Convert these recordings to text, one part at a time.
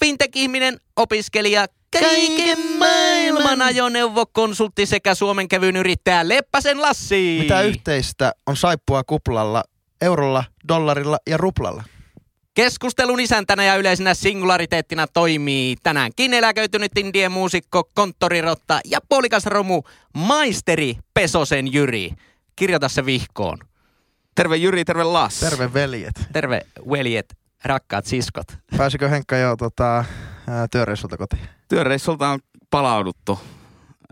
fintech-ihminen, opiskelija, kaiken maailman ajoneuvokonsultti sekä Suomen kevyyn yrittäjä Leppäsen Lassi. Mitä yhteistä on saippua kuplalla, eurolla, dollarilla ja ruplalla? Keskustelun isäntänä ja yleisenä singulariteettina toimii tänäänkin eläköitynyt indien muusikko, konttorirotta ja puolikas romu maisteri Pesosen Jyri. Kirjoita se vihkoon. Terve Jyri, terve Lassi. Terve veljet. Terve veljet, rakkaat siskot. Pääsikö Henkka jo tota, työreissulta kotiin? Työreissulta on palauduttu.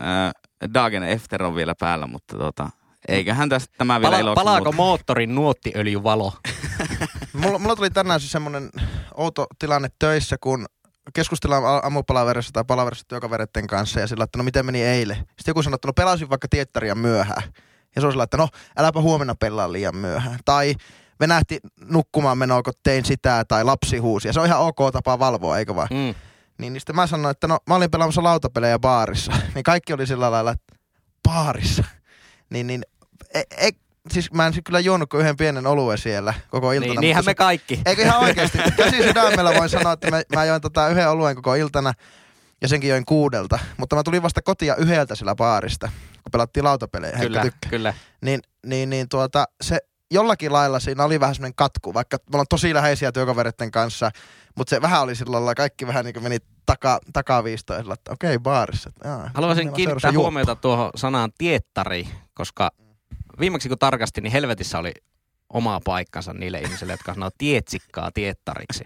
Äh, Dagen Efter on vielä päällä, mutta tota, eiköhän tästä tämä vielä Pala- iloksi palaako muuta. moottorin nuottiöljyvalo? Mulla, mulla tuli tänään siis semmonen outo tilanne töissä, kun keskustellaan aamupalaverissa tai palaverissa työkavereiden kanssa ja sillä, että no miten meni eilen. Sitten joku sanoi, että no pelasin vaikka tiettäriä myöhään. Ja se on sillä, että no äläpä huomenna pelaa liian myöhään. Tai venähti nukkumaan menoa, kun tein sitä, tai lapsi huusi. Ja se on ihan ok tapa valvoa, eikö vaan? Mm. Niin, niin sitten mä sanoin, että no mä olin pelaamassa lautapelejä baarissa. Niin kaikki oli sillä lailla, että baarissa. Niin, niin e, e, siis mä en sit kyllä juonut kuin yhden pienen oluen siellä koko iltana. Niin, niinhän mutta me kaikki. Eikö ihan oikeasti? Käsi sydämellä voin sanoa, että mä, mä join tota yhden oluen koko iltana ja senkin join kuudelta. Mutta mä tulin vasta kotia yhdeltä sillä baarista, kun pelattiin lautapelejä. Kyllä, kyllä. Niin, niin, niin tuota, se jollakin lailla siinä oli vähän semmoinen katku, vaikka me ollaan tosi läheisiä työkavereiden kanssa, mutta se vähän oli sillä lailla, kaikki vähän niin kuin meni taka, takaviistoon, että okei, baarissa. Että, jaa, Haluaisin kiinnittää huomiota tuohon sanaan tiettari, koska viimeksi kun tarkastin, niin helvetissä oli oma paikkansa niille ihmisille, jotka sanoo tietsikkaa tiettariksi.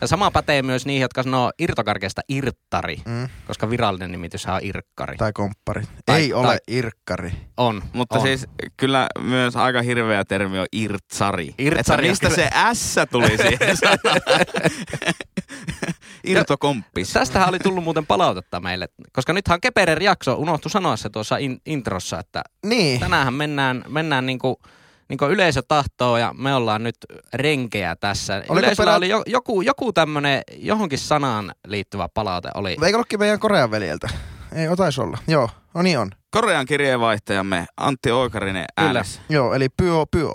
Ja sama pätee myös niihin, jotka sanoo irtokarkeasta irttari, Mm, koska virallinen nimitys on irkkari. tai komppari. Tai- Ei tai- ole irkkari. On, Mutta on. siis kyllä myös aika hirveä termi on irtsari. Irtsari Että mistä kyllä- se S tuli siihen sanaan? Irtokomppis. Tästähän oli tullut muuten palautetta meille, koska nythän on Keperer jakso, unohtu sanoa se tuossa in, introssa, että Niin. tänäänhän mennään, mennään niinku, niinku yleisö tahtoo ja me ollaan nyt renkejä tässä. Oliko Yleisöllä perä- oli jo, joku, joku tämmönen johonkin sanaan liittyvä palaute oli. Eikö ollutkin meidän Korean veljeltä? Ei, otais olla. Joo, no niin on. Korean kirjeenvaihtajamme Antti Oikarinen Kyllä. Joo, eli pyö pyö.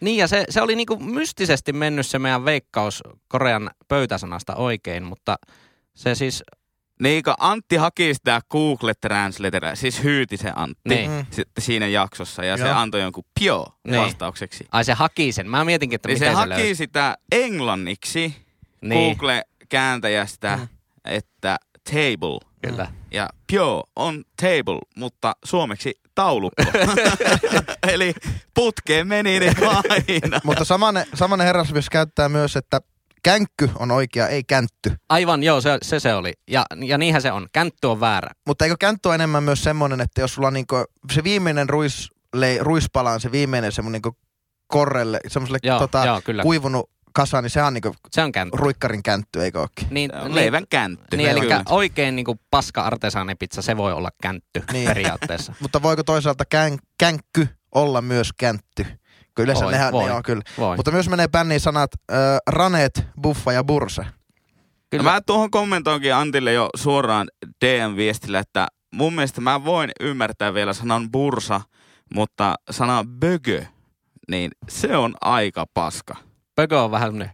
Niin ja se, se oli niinku mystisesti mennyt se meidän veikkaus Korean pöytäsanasta oikein, mutta se siis, Niin, kun Antti haki sitä Google Translatorilla, siis hyyti se Antti Niin. Mm. sitten siinä jaksossa ja se Joo. antoi jonkun pio Niin. vastaukseksi. ai se haki sen. Mä mietinkin, että Niin se miten se, haki löysi. sitä englanniksi Niin, Google-kääntäjästä, Mm. että table. kyllä. Ja pio on table, mutta suomeksi taulukko. Eli putkeen meni ne aina. Mutta samanen, samanen herrasmies käyttää myös, että känkky on oikea, ei käntty. Aivan, joo, se, se se oli. Ja, ja niinhän se on. Käntty on väärä. Mutta eikö käntty ole enemmän myös semmoinen, että jos sulla on niinku se viimeinen ruis, le, ruispala on se viimeinen semmoinen niinku korrelle, semmoiselle Joo, tota, joo kyllä. kuivunut kasa, niin sehän on niinku Se on käntty. ruikkarin käntty, eikö ookin? Niin, Se niin, Leivän käntty. niin eli Kyllä. oikein niinku paska artesaanipizza, se voi olla käntty Niin. periaatteessa. Mutta voiko toisaalta kän, känkky olla myös käntty? Yleensä Voi, nehän, voi. ne on kyllä. Voi. Mutta myös menee bänniin sanat äh, raneet, buffa ja burse. Kyllä. Mä tuohon kommentoinkin Antille jo suoraan DM-viestillä, että mun mielestä mä voin ymmärtää vielä sanan bursa, mutta sana bögö, niin se on aika paska. Pökö on vähän semmonen,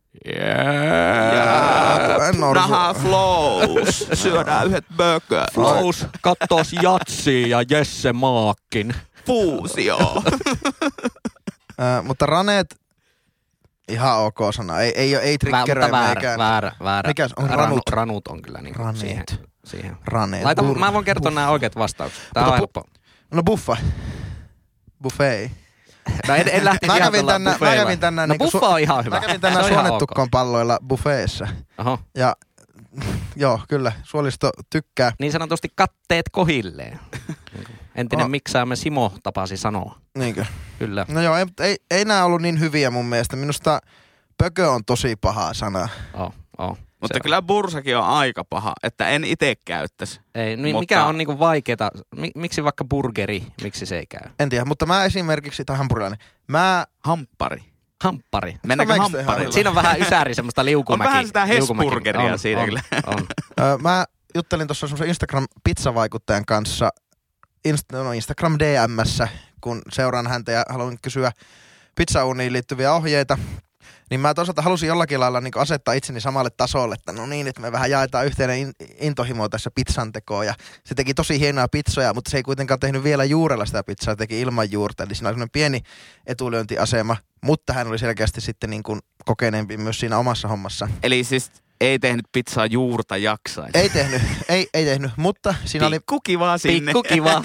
en oo Naha flows, syödään yhdet bögö. Flows kattoos Jatsi ja Jesse Maakkin. Fuusio. Mutta raneet, ihan ok sana. Ei, ei, ei triggeröi väärä, meikään. väärä, väärä. Mikäs on Ranut? ranut? Ranut on kyllä niinku Raneet. siihen. siihen. Raneet. Laita, bur- mä voin kertoa nämä oikeat vastaukset. Tää on Mutta pu- helppo. No buffa. Buffet. No en, en lähtisi Mä kävin tänään- mä kävin tänään No niinku buffa on ihan hyvä. Mä kävin Se tänään on ihan suonetukkon palloilla buffeessa. Oho. Ja joo, kyllä, suolisto tykkää. Niin sanotusti katteet kohilleen. Entinen Oh. miksaamme Simo tapasi sanoa. Niinkö? Kyllä. No joo, ei, ei, ei nämä ollut niin hyviä mun mielestä. Minusta pökö on tosi paha sana. Oh. Oh, Mutta se kyllä bursakin on aika paha, että en itse käyttäisi. Ei, niin Mutta- mikä on niinku vaikeeta? Mi- miksi vaikka burgeri, miksi se ei käy? En tiedä, mutta mä esimerkiksi, tai hampurilainen, mä, Hamppari. Hamppari. Mennäänkö hyvä? Siinä on vähän ysäri, semmoista liukumäki. On vähän sitä liukumäki- Hesburgeria on, siinä on, kyllä. On. ö, mä juttelin tuossa semmoisen Instagram-pizzavaikuttajan kanssa Inst- no Instagram DMssä, kun seuraan häntä ja haluan kysyä pizzauniin liittyviä ohjeita. Niin mä toisaalta halusin jollakin lailla niin asettaa itseni samalle tasolle, että no niin, että me vähän jaetaan yhteinen in- intohimo tässä pizzan tekoon. Ja se teki tosi hienoja pizzoja, mutta se ei kuitenkaan tehnyt vielä juurella sitä pizzaa, teki ilman juurta. Eli siinä oli pieni etulyöntiasema, mutta hän oli selkeästi sitten niin kuin kokeneempi myös siinä omassa hommassa. Eli siis ei tehnyt pizzaa juurta jaksain. Ei tehnyt, ei, ei tehnyt, mutta siinä oli, Pikku kiva sinne. Pikku kiva.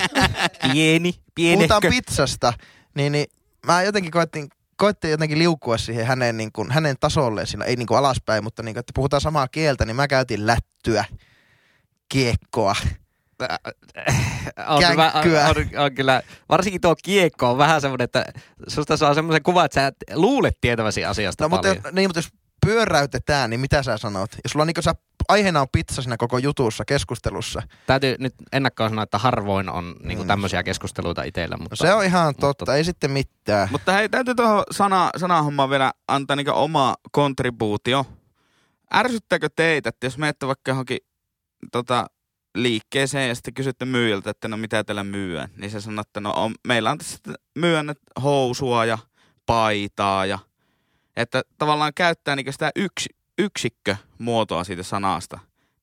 Pieni, puhutaan pizzasta, niin, niin mä jotenkin koettiin, koettiin jotenkin liukua siihen hänen, niin kuin, hänen tasolleen siinä, ei niin kuin alaspäin, mutta niin kuin, että puhutaan samaa kieltä, niin mä käytin lättyä, kiekkoa. on, hyvä, on, on, on, kyllä, varsinkin tuo kiekko on vähän semmoinen, että susta saa semmoisen kuvan, että sä et luulet tietäväsi asiasta No, mutta, paljon. jos- niin, mutta jos pyöräytetään, niin mitä sä sanot? Jos sulla on niin sä, aiheena on pizza siinä koko jutussa, keskustelussa. Täytyy nyt ennakkoon sanoa, että harvoin on niinku Mm. tämmöisiä keskusteluita itsellä. Mutta, se on ihan mutta- totta, ei sitten mitään. Mutta hei, täytyy tuohon sana, sanahommaan vielä antaa niinku oma kontribuutio. Ärsyttääkö teitä, että jos menette vaikka johonkin tota, liikkeeseen ja sitten kysytte myyjältä, että no mitä teillä myyä, niin se sanoo, että no on, meillä on tässä myynnät housua ja paitaa ja että tavallaan käyttää niinku sitä yksi, yksikkömuotoa siitä sanasta.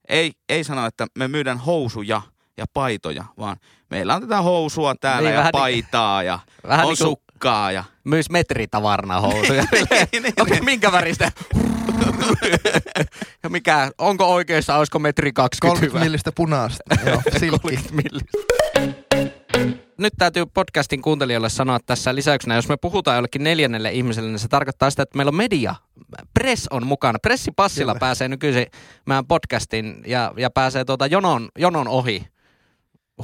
Ei, ei sano, että me myydään housuja ja paitoja, vaan meillä on tätä housua täällä Niin, ja vähän niin- paitaa ja Vähän on niin sukkaa ja myös metritavarna housuja. niin, Onko minkä väristä? ja mikä, onko oikeassa, olisiko metri 20 30 hyvä? millistä punaista. Joo, silkki. 30 millistä. Nyt täytyy podcastin kuuntelijoille sanoa tässä lisäyksenä, jos me puhutaan jollekin neljännelle ihmiselle, niin se tarkoittaa sitä, että meillä on media. Press on mukana. Pressipassilla Kyllä. pääsee nykyisin meidän podcastin ja, ja pääsee tuota jonon, jonon ohi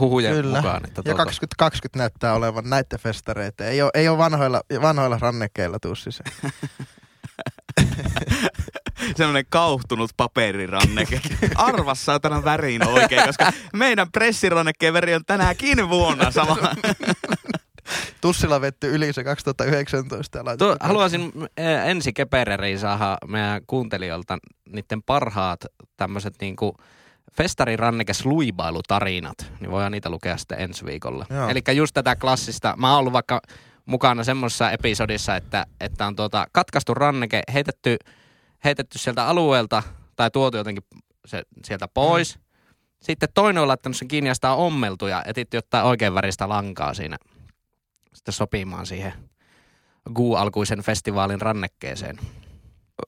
huhujen Kyllä. mukaan. Että Ja tuota, 2020 näyttää olevan näiden festareita. Ei ole, ei ole vanhoilla, vanhoilla rannekeilla tussissa. semmoinen kauhtunut paperiranneke. Arvas saatana värin oikein, koska meidän pressirannekkeen väri on tänäkin vuonna sama. Tussilla vetty yli se 2019. ja laitettu Tuo, haluaisin äh, ensi kepereriin saada meidän kuuntelijoilta niiden parhaat tämmöiset niinku festarirannekes luibailutarinat, niin voidaan niitä lukea sitten ensi viikolla. Eli just tätä klassista, mä oon ollut vaikka mukana semmoisessa episodissa, että, että on tuota katkaistu ranneke, heitetty, heitetty sieltä alueelta tai tuotu jotenkin se, sieltä pois. Mm. Sitten toinen on laittanut sen kiinni ja sitä on ommeltu ja etitty jotain oikein väristä lankaa siinä sitten sopimaan siihen Guu-alkuisen festivaalin rannekkeeseen.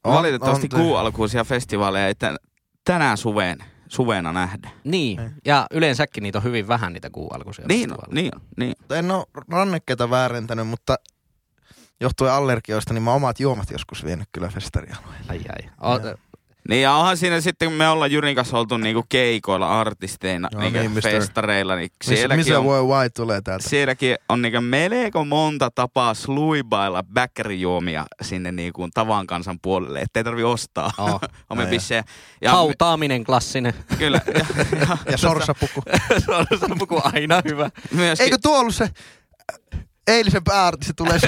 On- Valitettavasti on- kuualkuisia festivaaleja ei tän, tänään suveen, suvena nähdä. Niin, Ei. ja yleensäkin niitä on hyvin vähän niitä Guu-alkuisia Niin niin on, niin on. En ole rannekkeita väärentänyt, mutta johtuen allergioista, niin mä omat juomat joskus vienyt kyllä festarialueelle. Ai ai. O, Joo. Niin ja onhan siinä sitten, kun me ollaan Jyrin kanssa oltu niinku keikoilla artisteina, Joo, niinku niin, festareilla, niin Missä, sielläkin missä on, voi vai tulee täältä? sielläkin on niinku melko monta tapaa sluibailla bäkkärijuomia sinne niinku tavan kansan puolelle, ettei tarvi ostaa oh. omia No bissejä. Ja Hautaaminen klassinen. kyllä, ja, ja, Ja sorsapuku. se on sampuku aina hyvä. myöskin, Eikö tuo ollut se eilisen pääartisti tulee so-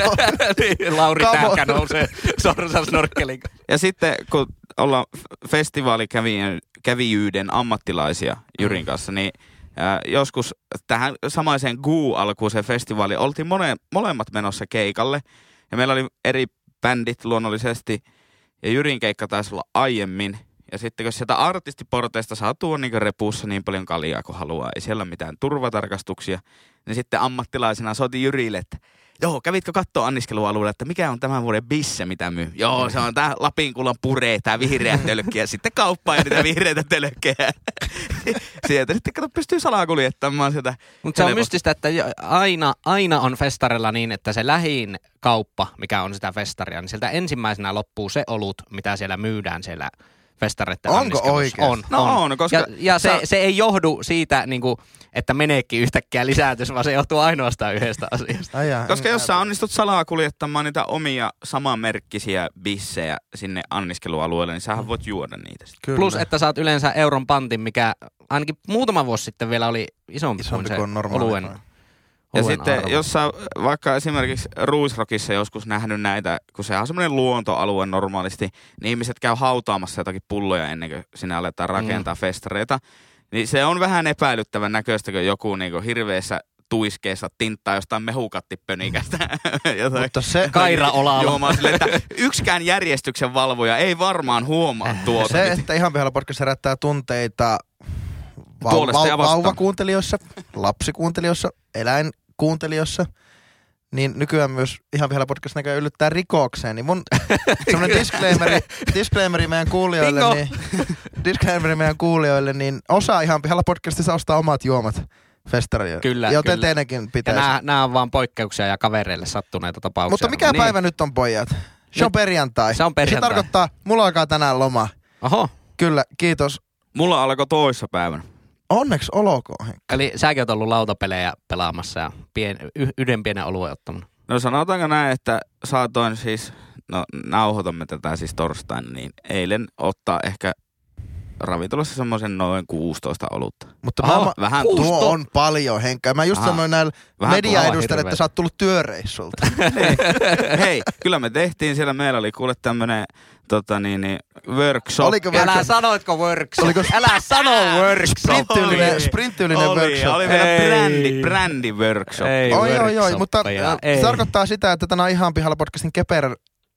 niin, Lauri on. Tähkä nousee sorsasnorkkelin kanssa. Ja sitten kun ollaan festivaalikävijyyden ammattilaisia Jyrin Mm. kanssa, niin ää, joskus tähän samaiseen Guu-alkuiseen festivaaliin oltiin mone, molemmat menossa keikalle. Ja meillä oli eri bändit luonnollisesti. Ja Jyrin keikka taisi olla aiemmin. Ja sitten kun sieltä artistiporteista saa tuon niin repussa niin paljon kaljaa kuin haluaa, ei siellä ole mitään turvatarkastuksia, niin sitten ammattilaisena soitin Jyrille, että joo, kävitkö katsoa anniskelualueella, että mikä on tämän vuoden bisse, mitä myy? Joo, se on tää Lapinkullan pure, tää vihreä tölkki ja sitten kauppaa ja niitä vihreitä tölkkejä. Sieltä sitten kato, pystyy salakuljettamaan sieltä. Mutta se on mystistä, että aina, aina on festarilla niin, että se lähin kauppa, mikä on sitä festaria, niin sieltä ensimmäisenä loppuu se olut, mitä siellä myydään siellä festareiden Onko oikeasti? On, No on. on, koska ja, ja se, sä- se ei johdu siitä, niin kuin, että meneekin yhtäkkiä lisääntyisi, vaan se johtuu ainoastaan yhdestä asiasta. Ai jaa, Koska jos sä onnistut salaa kuljettamaan niitä omia samanmerkkisiä bissejä sinne anniskelualueelle, niin sähän voit juoda niitä sitten. Kyllä. Plus, että saat yleensä euron pantin, mikä ainakin muutama vuosi sitten vielä oli isompi, Isompi kuin se kuin oluen, Ja sitten arvo. jos sä vaikka esimerkiksi Ruisrockissa joskus nähnyt näitä, kun se on semmoinen luontoalue normaalisti, niin ihmiset käy hautaamassa jotakin pulloja ennen kuin sinne aletaan rakentaa mm. festareita. Niin se on vähän epäilyttävän näköistä, kun joku niinku hirveässä tuiskeessa tinttaa jostain mehukattipönikästä. Mutta se, Kaira juomaan sille, että yksikään järjestyksen valvoja ei varmaan huomaa tuota. se, että ihan pihalla podcast herättää tunteita vau, vau, vauvakuuntelijoissa, lapsikuuntelijoissa, eläinkuuntelijoissa, niin nykyään myös ihan pihalla podcast näköjään yllyttää rikokseen. Niin mun semmoinen disclaimeri, disclaimeri meidän kuulijoille, Bingo! niin, disclaimeri meidän kuulijoille, niin osa ihan pihalla podcastissa ostaa omat juomat festarille. Kyllä, Joten kyllä. teidänkin Ja pitäisi. nämä, nämä on vaan poikkeuksia ja kavereille sattuneita tapauksia. Mutta mikä Niin. päivä nyt on pojat? Se on perjantai. se on perjantai. Se tarkoittaa, mulla alkaa tänään loma. Oho, Kyllä, kiitos. Mulla alkoi toissa päivänä. Onneksi olkoon. Henkka. eli säkin oot ollut lautapelejä pelaamassa ja pien, yhden pienen oluen ottamassa. No sanotaanko näin, että saatoin siis, no nauhoitamme tätä siis torstaina, niin eilen ottaa ehkä ravintolassa semmoisen noin 16 olutta. Mutta Aha, mä, Vähän tuo on paljon, Henkka. Mä just Aha. sanoin näillä mediaedustajille, että sä oot tullut työreissulta. Hei, kyllä me tehtiin siellä, meillä oli kuule tämmönen tota niin, niin workshop. Oliko Älä workshop? sanoitko workshop? Oliko- Älä sano workshop. Sprinttyylinen, Oli. sprinttyylinen oli, workshop. oli vielä Ei. brändi, brändi workshop. Ei Oi, oi, oi, mutta äh, ei. se tarkoittaa sitä, että tänään on ihan pihalla podcastin keper,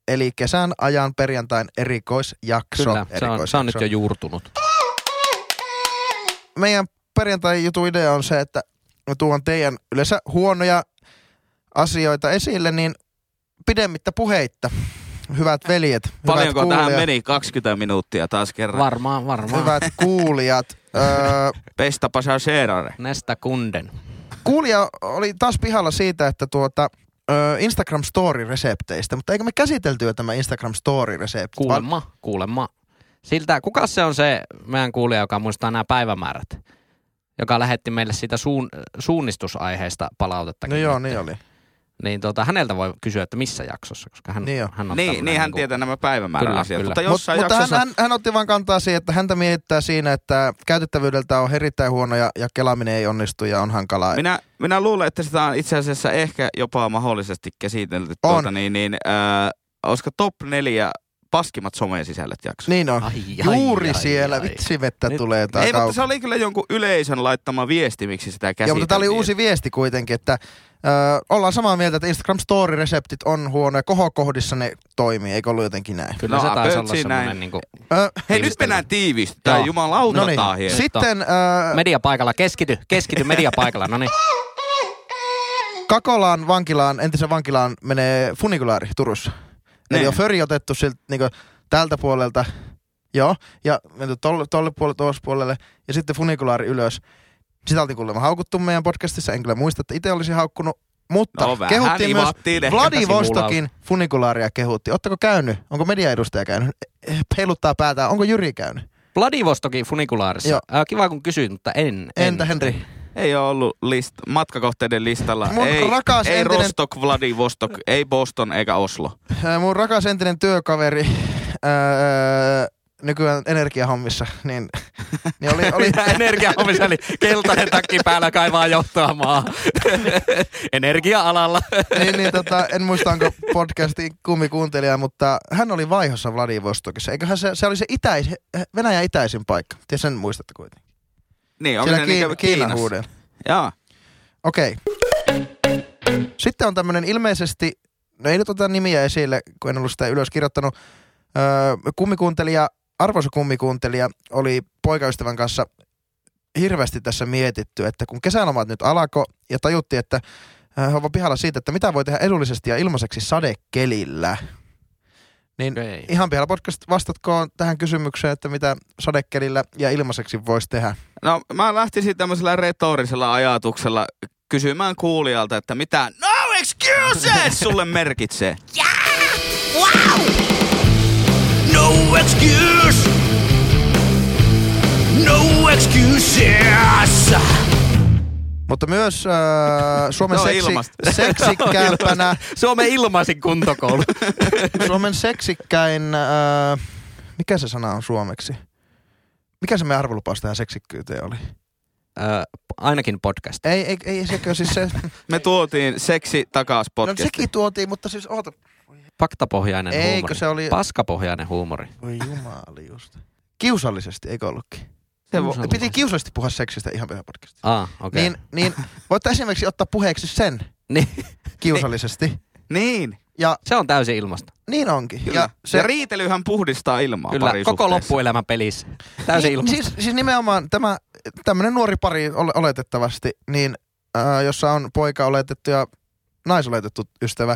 eli kesän ajan perjantain erikoisjakso. Kyllä, se on, se on nyt jo juurtunut. Meidän perjantai jutun idea on se, että mä tuon teidän yleensä huonoja asioita esille, niin pidemmittä puheitta. Hyvät veljet, Paljonko hyvät tähän meni? 20 minuuttia taas kerran. Varmaan, varmaan. hyvät kuulijat. öö, Pesta passagerare. Nästä kunden. kuulija oli taas pihalla siitä, että tuota, Instagram Story-resepteistä, mutta eikö me käsitelty jo tämä Instagram Story-resepti? Kuulemma, kuulemma. Siltä, kuka se on se meidän kuulija, joka muistaa nämä päivämäärät? Joka lähetti meille siitä suun, suunnistusaiheesta palautetta. No joo, niin oli. Niin tota, häneltä voi kysyä, että missä jaksossa, koska hän, Niin hän on Niin, niin hän niinku- tietää nämä päivämäärän Kyllä, asiat. kyllä. Mutta Mut, jossain mutta hän, jaksossa... hän, hän otti vaan kantaa siihen, että häntä mietittää siinä, että käytettävyydeltä on erittäin huono ja, ja kelaaminen ei onnistu ja on hankalaa. Minä, minä luulen, että sitä on itse asiassa ehkä jopa mahdollisesti käsitelty. On. Tuota, niin, niin, äh, olisiko top neljä paskimmat somesisällöt jakso? Niin on. Ai, Juuri ai, ai, siellä, ai. vitsi vettä Nyt- tulee Ei, takaa. mutta se oli kyllä jonkun yleisön laittama viesti, miksi sitä Joo, käsiteltiin. mutta tämä oli uusi viesti kuitenkin, että ö, ollaan samaa mieltä, että Instagram Story-reseptit on huonoja. Kohokohdissa ne toimii, eikö ollut jotenkin näin? Kyllä No, se taisi olla semmoinen niinku Ö, Hei, nyt mennään tiivistetään. Joo. Jumalauta no niin, taas sitten ö, mediapaikalla. Keskity, keskity mediapaikalla. No niin. Kakolaan vankilaan, entisen vankilaan menee funikulaari Turussa. Eli Niin. on föri otettu siltä niinku, tältä puolelta, joo, ja menty tolle, tolle puolelle, tuossa puolelle, ja sitten funikulaari ylös. Sitä oltiin kuulemma haukuttu meidän podcastissa, en kyllä muista, että itse olisi haukkunut, mutta No, vähän kehuttiin myös Vladivostokin funikulaaria kehuttiin. Oletteko käynyt? Onko mediaedustaja käynyt? Eh, Heiluttaa päätään. Onko Jyri käynyt? Vladivostokin funikulaarissa. Joo. Kiva kun kysyit, mutta en. Entä en. Henri? Ei ole ollut list, matkakohteiden listalla. Mun ei, rakas ei entinen- Rostock, Vladivostok, ei Boston eikä Oslo. Ää, Mun rakas entinen työkaveri, ää, nykyään energiahommissa, niin, niin oli, oli, Energiahommissa eli keltainen takki päällä kaivaa johtoa maa. Energia-alalla. niin, niin tota, en muista onko podcastin kummikuuntelija, mutta hän oli vaihossa Vladivostokissa. Eiköhän se, se oli se itäis, Venäjän itäisin paikka. Tiedä sen muistatte kuitenkin. Niin, onko Siellä Kiin, niinku Kiinan Kiinassa? huudella. Joo. Okei. Sitten on tämmöinen ilmeisesti, no ei nyt ota nimiä esille, kun en ollut sitä ylös kirjoittanut. Öö, kummikuuntelija, arvoisa kummikuuntelija, oli poikaystävän kanssa hirveästi tässä mietitty, että kun kesälomat nyt alkoi ja tajuttiin, että äh, he ovat pihalla siitä, että mitä voi tehdä edullisesti ja ilmaiseksi sadekelillä. Niin okay. ihan vielä podcast vastatkoon tähän kysymykseen, että mitä sadekelillä ja ilmaiseksi voisi tehdä. No mä lähtisin tämmöisellä retorisella ajatuksella kysymään kuulijalta, että mitä no excuses sulle merkitsee. Yeah! Wow! No excuse! No excuses! Mutta myös äh, Suomen on seksi, seksikkäämpänä, Suomen ilmaisin kuntokoulu. Suomen seksikkäin, äh, mikä se sana on suomeksi? Mikä se meidän arvolupaus tähän seksikkyyteen oli? Ö, ainakin podcast. Ei, ei, ei sekö siis se, Me tuotiin seksi takas no podcastiin. sekin tuotiin, mutta siis oota. Faktapohjainen Eikö huumori. se oli, Paskapohjainen huumori. voi jumali just. Kiusallisesti, eikö ollutkin? Se vo- Kiusallisesti. Piti kiusallisesti puhua seksistä ihan pyhä podcastissa. Ah, okei. Niin, niin voitte esimerkiksi ottaa puheeksi sen Niin, kiusallisesti. Niin, Ja se on täysin ilmasta. niin onkin. kyllä. Ja se... Ja riitelyhän puhdistaa ilmaa Kyllä, koko loppuelämä pelissä. Täysin niin, ilmasta. siis, siis nimenomaan tämä tämmöinen nuori pari ole, oletettavasti, niin ää, jossa on poika oletettu ja naisoletettu ystävä.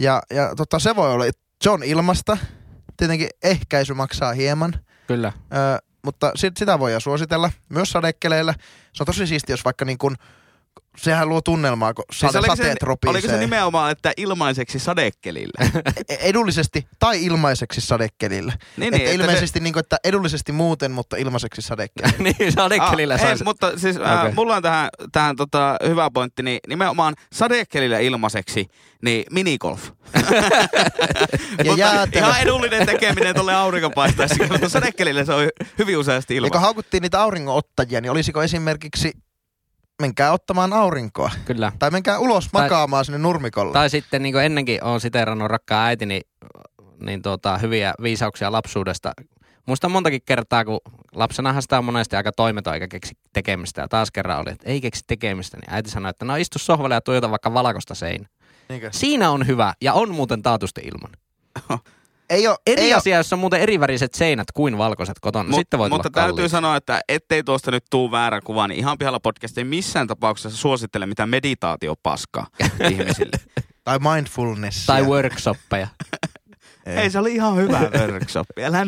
Ja, ja tota, se voi olla John ilmasta. Tietenkin ehkäisy maksaa hieman, Kyllä. ää, mutta sit, sitä voi suositella myös sadekeleillä. Se on tosi siisti, jos vaikka niin kun, sehän luo tunnelmaa, kun Siis sade, oliko, sateet se, ropisee. oliko se nimenomaan, että ilmaiseksi sadekelille? E- edullisesti tai ilmaiseksi sadekelillä. niin, Että että ilmeisesti niin kuin, että edullisesti muuten, mutta ilmaiseksi sadekelillä. niin, sadekkelillä Ah, ei, mutta siis äh, Okei. mulla on tähän, tähän tota, hyvä pointti, niin nimenomaan sadekelillä ilmaiseksi, niin minigolf. Ja Mutta jäätelö. ihan edullinen tekeminen tuolle aurinkopaistajassa, mutta sadekelillä se on hyvin useasti Ja kun ilma. haukuttiin niitä auringonottajia, niin olisiko esimerkiksi menkää ottamaan aurinkoa. Kyllä. Tai menkää ulos Tai- makaamaan sinne nurmikolle. Tai sitten niin kuin ennenkin on siteerannut rakkaan äitini niin tuota, hyviä viisauksia lapsuudesta. Muistan montakin kertaa, kun lapsenahan sitä on monesti aika toimeton eikä keksi tekemistä. Ja taas kerran oli, että ei keksi tekemistä. Niin äiti sanoi, että no istu sohvalle ja tuijota vaikka valkoista seinää. Niinkö? Siinä on hyvä ja on muuten taatusti ilman. Ei ole, Eri ei asia, jos on muuten eriväriset seinät kuin valkoiset kotona. Mut- sitten voi mutta tulla täytyy kalliiksi. sanoa, että ettei tuosta nyt tuu väärä kuva, niin ihan pihalla podcast ei missään tapauksessa suosittele mitään meditaatiopaskaa ihmisille. Tai mindfulness. Tai workshoppeja. ei. Ei, se oli ihan hyvä workshop. Älä,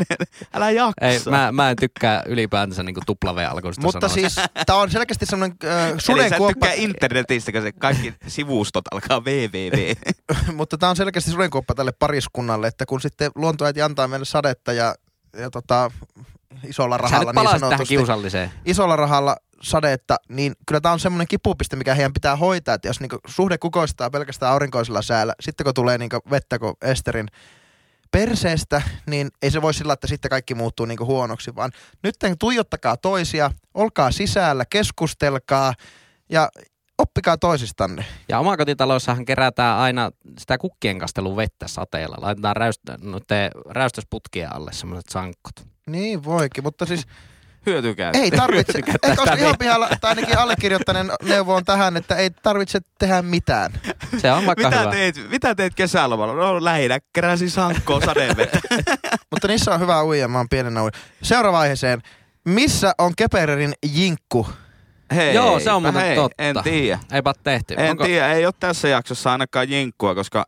älä jaksa. Ei, mä, mä en tykkää ylipäätänsä niin tuplav-alkuista Mutta siis tää on selkeästi semmoinen äh, Eli sä sudenkuoppa, internetistä, kun se kaikki sivustot alkaa www. mutta tää on selkeästi sudenkuoppa tälle pariskunnalle, että kun sitten luontoäiti antaa meille sadetta ja, ja tota, isolla Sä rahalla nyt niin sanotusti, kiusalliseen. isolla rahalla sadetta, niin kyllä tämä on semmoinen kipupiste, mikä heidän pitää hoitaa, että jos niinku suhde kukoistaa pelkästään aurinkoisella säällä, sitten kun tulee niinku vettä kuin Esterin perseestä, niin ei se voi sillä, että sitten kaikki muuttuu niinku huonoksi, vaan nyt tuijottakaa toisia, olkaa sisällä, keskustelkaa ja oppikaa toisistanne. Ja omakotitalossahan kerätään aina sitä kukkien kastelun vettä sateella. Laitetaan räyst- noitten räystysputkien alle semmoiset sankot. Niin voikin, mutta siis Hyötykää. ei tarvitse, ei koska ihan pihalla, tai ainakin allekirjoittaneen neuvo on tähän, että ei tarvitse tehdä mitään. Se on vaikka Mitä hyvä. teet, mitä teet kesälomalla? No lähinnä keräsin sankkoon sadevettä. Mutta niissä on hyvä uija, mä oon pienenä uija. Seuraava aiheeseen. Missä on Kepererin jinkku? Hei, Joo, se on muuten hei, totta. En tiedä. Eipä tehty. En Onko- tiedä, ei ole tässä jaksossa ainakaan jinkkua, koska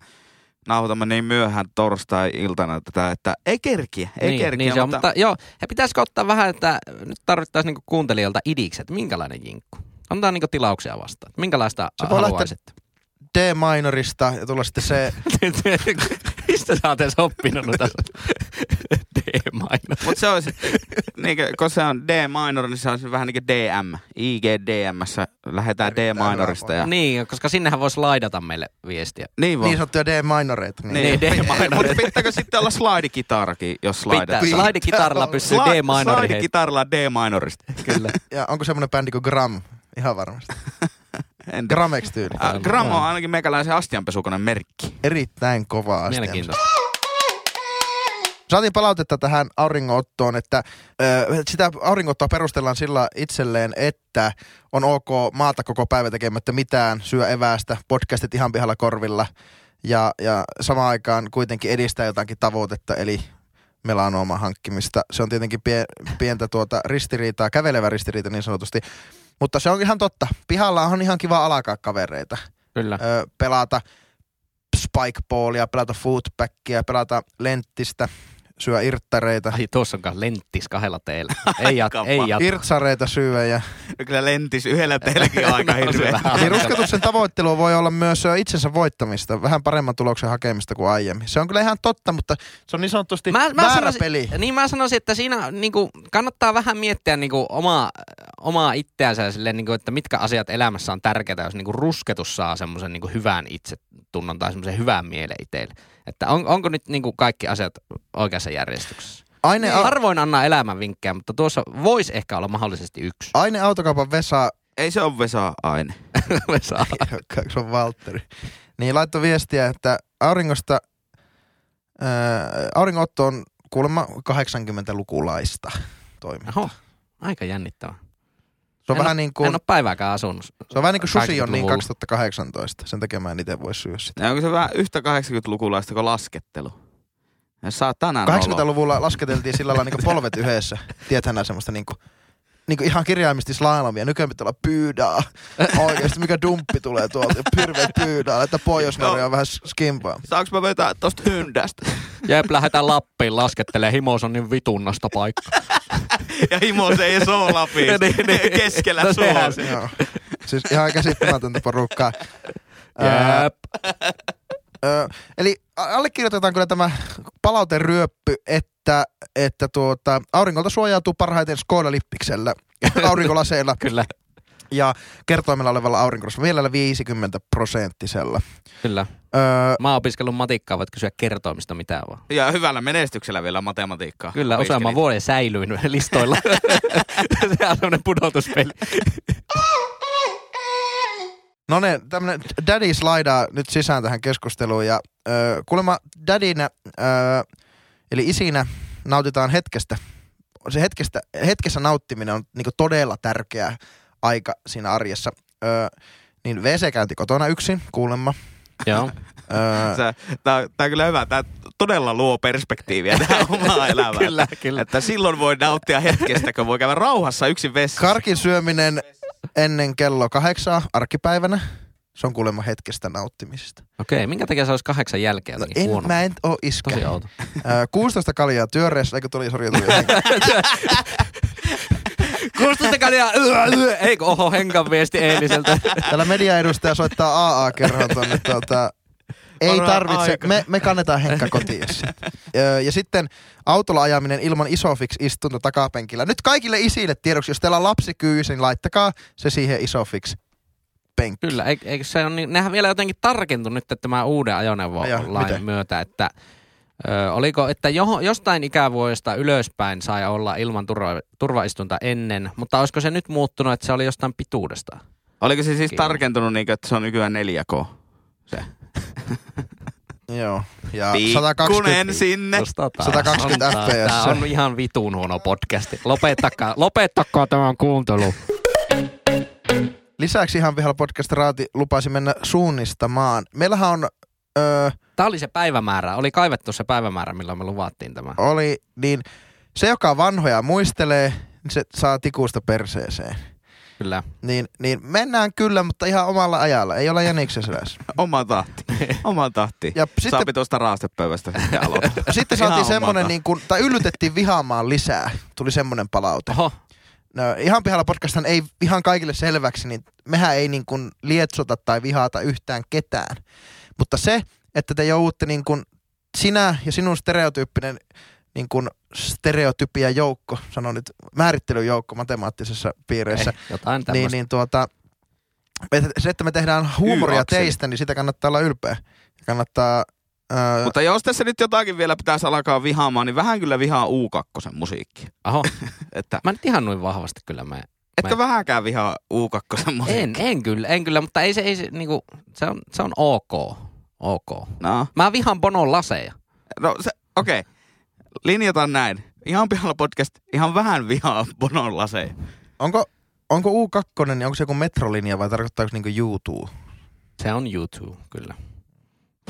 nauhoitamme niin myöhään torstai-iltana tätä, että ei kerkiä, ei niin, kerkiä, niin se on, mutta, mutta joo, ja pitäisikö ottaa vähän, että nyt tarvittaisiin niinku kuuntelijoilta idiksi, että minkälainen jinkku. Antaa niinku tilauksia vastaan. Minkälaista Se haluaisit? D-minorista ja tulla sitten se, Mistä sä oot edes oppinut tässä D-minor? Mutta se olisi, niinkö, kun se on D-minor, niin se on vähän niin kuin DM. IGDMssä lähdetään D-minorista. Ja, Niin, koska sinnehän voisi laidata meille viestiä. niin voi. niin sanottuja D-minoreita. Niin. Niin, D-minorit. Mutta pitääkö sitten olla slide-kitarakin, jos Pitää. slaidetaan? Slide-kitaralla pystyy D-minori heittämään. Slide-kitaralla D-minorista. Kyllä. Ja onko semmoinen bändi kuin Gram? Ihan varmasti. Gramex tyyli. Äh, Gram on ainakin meikäläisen astianpesukoneen merkki. Erittäin kova. Mielenkiintoista. Saatiin palautetta tähän auringonottoon, että ö, sitä auringonottoa perustellaan sillä itselleen, että on ok maata koko päivä tekemättä mitään, syö eväästä, podcastit ihan pihalla korvilla ja, ja samaan aikaan kuitenkin edistää jotakin tavoitetta, eli melanooma hankkimista. Se on tietenkin pie, pientä tuota ristiriitaa, kävelevä ristiriita niin sanotusti, mutta se on ihan totta. Pihalla on ihan kiva alkaa kavereita Kyllä. ö, pelata spikeballia, pelata footbackia, pelata lenttistä, syö irttareita, Ai tuossa on kanssa lenttis kahdella teillä. Ei, jat, ei jatka. irtsareita syö ja No kyllä lentis yhdellä teilläkin on aika No, hirveä. Niin ruskotuksen tavoittelu voi olla myös itsensä voittamista, vähän paremman tuloksen hakemista kuin aiemmin. Se on kyllä ihan totta, mutta se on niin sanotusti Mä, mä väärä sanoisin, peli. Niin mä sanoisin, että siinä niinku, kannattaa vähän miettiä niinku, omaa, omaa itseänsä ja silleen, niin kuin, että mitkä asiat elämässä on tärkeitä, jos niin kuin rusketus saa semmoisen niin kuin hyvän itsetunnon tai semmoisen hyvän mielen itselle. Että on, onko nyt niin kuin kaikki asiat oikeassa järjestyksessä? Aine, Niin. Harvoin anna elämän vinkkejä, mutta tuossa voisi ehkä olla mahdollisesti yksi. Aine autokaupan Vesa, Ei se ole Vesa-aine. Vesa. se on Valtteri, niin laittoi viestiä, että auringosta, ää, auringonotto on kuulemma 80-lukulaista toimintaa. Oho, aika jännittävä. Se on en vähän niin kuin, En ole päivääkään asunut. se on vähän niin kuin Susi on niin 80-luvulla. 2018. Sen takia mä en itse voi syödä sitä. Ja onko se vähän yhtä 80-lukulaista kuin laskettelu? Ja saa tänään olo. 80-luvulla lasketeltiin sillä lailla niin polvet yhdessä. Tiedäthän nää semmoista niin kuin, niin kuin ihan kirjaimisesti slalomia. Nykyään pitää olla pyydaa. Oikeasti mikä dumppi tulee tuolta. Hirveet pyydaa. Että pohjois on vähän skimpaa. Saanko mä vetää tosta hyndästä? Jep, lähdetään Lappiin laskettelee. Himos on niin vitunnasta paikka. ja himo se ei soo Lapin Niin, niin. keskellä No. Joo. Siis ihan käsittämätöntä porukkaa. Jep. Ö, eli allekirjoitetaan kyllä tämä palauteryöppy, että, että tuota, auringolta suojautuu parhaiten Skoda-lippiksellä, aurinkolaseilla Kyllä, ja kertoimella olevalla aurinkolasilla vielä 50 prosenttisella. kyllä. Öö, Mä oon opiskellut matikkaa, voit kysyä kertoimista mitään vaan. Ja hyvällä menestyksellä vielä matematiikkaa. Kyllä, useamman vuoden säilyin listoilla. Se on semmoinen pudotuspeli. no ne, tämmönen daddy slaidaa nyt sisään tähän keskusteluun ja öö, kuulemma daddynä, öö, eli isinä nautitaan hetkestä. Se hetkestä, hetkessä nauttiminen on niinku todella tärkeä aika siinä arjessa. Öö, niin WC-käynti kotona yksin, kuulemma. Joo. Öö, tää on kyllä hyvä. Tää todella luo perspektiiviä tähän omaan elämään. Kyllä, kyllä. Että silloin voi nauttia hetkestä, kun voi käydä rauhassa yksin vessassa. karkin syöminen ennen kello kahdeksaa arkipäivänä. Se on kuulemma hetkestä nauttimisesta. Okei, minkä takia se olisi kahdeksan jälkeen No en, huono? mä en oo iskä. Tosi outo. Öö, 16 kaljaa työreessä, eikö tuli, sori, tuli henki. 16 kaljaa, yö, yö. Eikö, oho, Henkan viesti eiliseltä. Täällä mediaedustaja soittaa AA-kerhoon tonne tuota, ei tarvitse, me, me kannetaan Henkka kotiin. Öö, ja sitten autolla ajaminen ilman isofix istunto takapenkillä. Nyt kaikille isille tiedoksi, jos teillä on lapsi kyyssä, niin laittakaa se siihen isofix penkki. Kyllä, eikö, se on niin, nehän vielä jotenkin tarkentu nyt että tämä uuden Ja, ajoneuvolain myötä, että ö, oliko, että jo, jostain ikävuodesta ylöspäin sai olla ilman turva, turvaistunta ennen, mutta olisiko se nyt muuttunut, että se oli jostain pituudesta? Oliko se siis Kiinni. tarkentunut niin, että se on nykyään 4K? Se. Joo. Ja Pikkunen 120, sinne. Tuosta taas. 120 On- FPS. Tää on ihan vitun huono podcasti. Lopettakaa, lopettakaa tämän kuuntelu. lisäksi ihan pihalla podcast Raati lupasi mennä suunnistamaan. Meillähän on, öö, Tämä oli se päivämäärä, oli kaivettu se päivämäärä, milloin me luvattiin tämä. oli, niin se joka vanhoja muistelee, niin se saa tikusta perseeseen. Kyllä. Niin, niin mennään kyllä, mutta ihan omalla ajalla. Ei olla jäniksen selässä. Oma tahti. Oma tahti. Ja sitten, Saapi tuosta raastepöydästä sitten aloittaa. sitten saatiin tahti. niin kuin, tai yllytettiin vihaamaan lisää. Tuli semmonen palaute. Oho, No, ihan pihalla podcastan ei ihan kaikille selväksi, niin mehän ei niin kuin lietsota tai vihaata yhtään ketään. Mutta se, että te joudutte niin kuin sinä ja sinun stereotyyppinen niin kuin stereotypia joukko, sanon nyt määrittelyjoukko matemaattisessa piireissä, ei, jotain niin, tämmöistä. niin tuota, se, että me tehdään huumoria Y-akseli. teistä, niin sitä kannattaa olla ylpeä. Kannattaa, ää, Mutta jos tässä nyt jotakin vielä pitäisi alkaa vihaamaan, niin vähän kyllä vihaa U2 musiikkia. Oho, Että mä nyt ihan noin vahvasti kyllä me. Etkö Mä- vähänkään vihaa U2 musiikkia? En, en kyllä, en kyllä, mutta ei se, ei se, niinku, se, on, se on ok. Ok. No, Mä vihan Bonon laseja. no se, okei. Okay. Linjataan näin. Ihan pihalla podcast, ihan vähän vihaa Bonon laseja. onko, onko U2, niin onko se joku metrolinja vai tarkoittaako niinku YouTube? Se on YouTube, kyllä.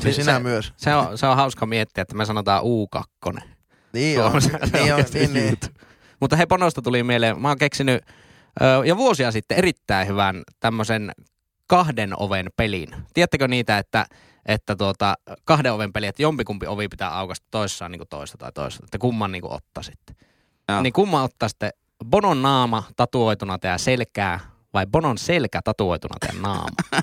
Siis Se- sinä se- myös. Se on, se on hauska miettiä, että me sanotaan U2. Niin on. Se on niin on, niin, niin. Mutta he Bonosta tuli mieleen, mä oon keksinyt jo vuosia sitten erittäin hyvän tämmöisen kahden oven pelin. Tiedättekö niitä, että, että tuota, kahden oven peli, että jompikumpi ovi pitää aukasta toissaan niin kuin toista tai toista, että kumman niin kuin ottaa sitten. Joo. Niin kumman ottaa sitten Bonon naama tatuoituna tää selkää vai Bonon selkä tatuoituna tää naama?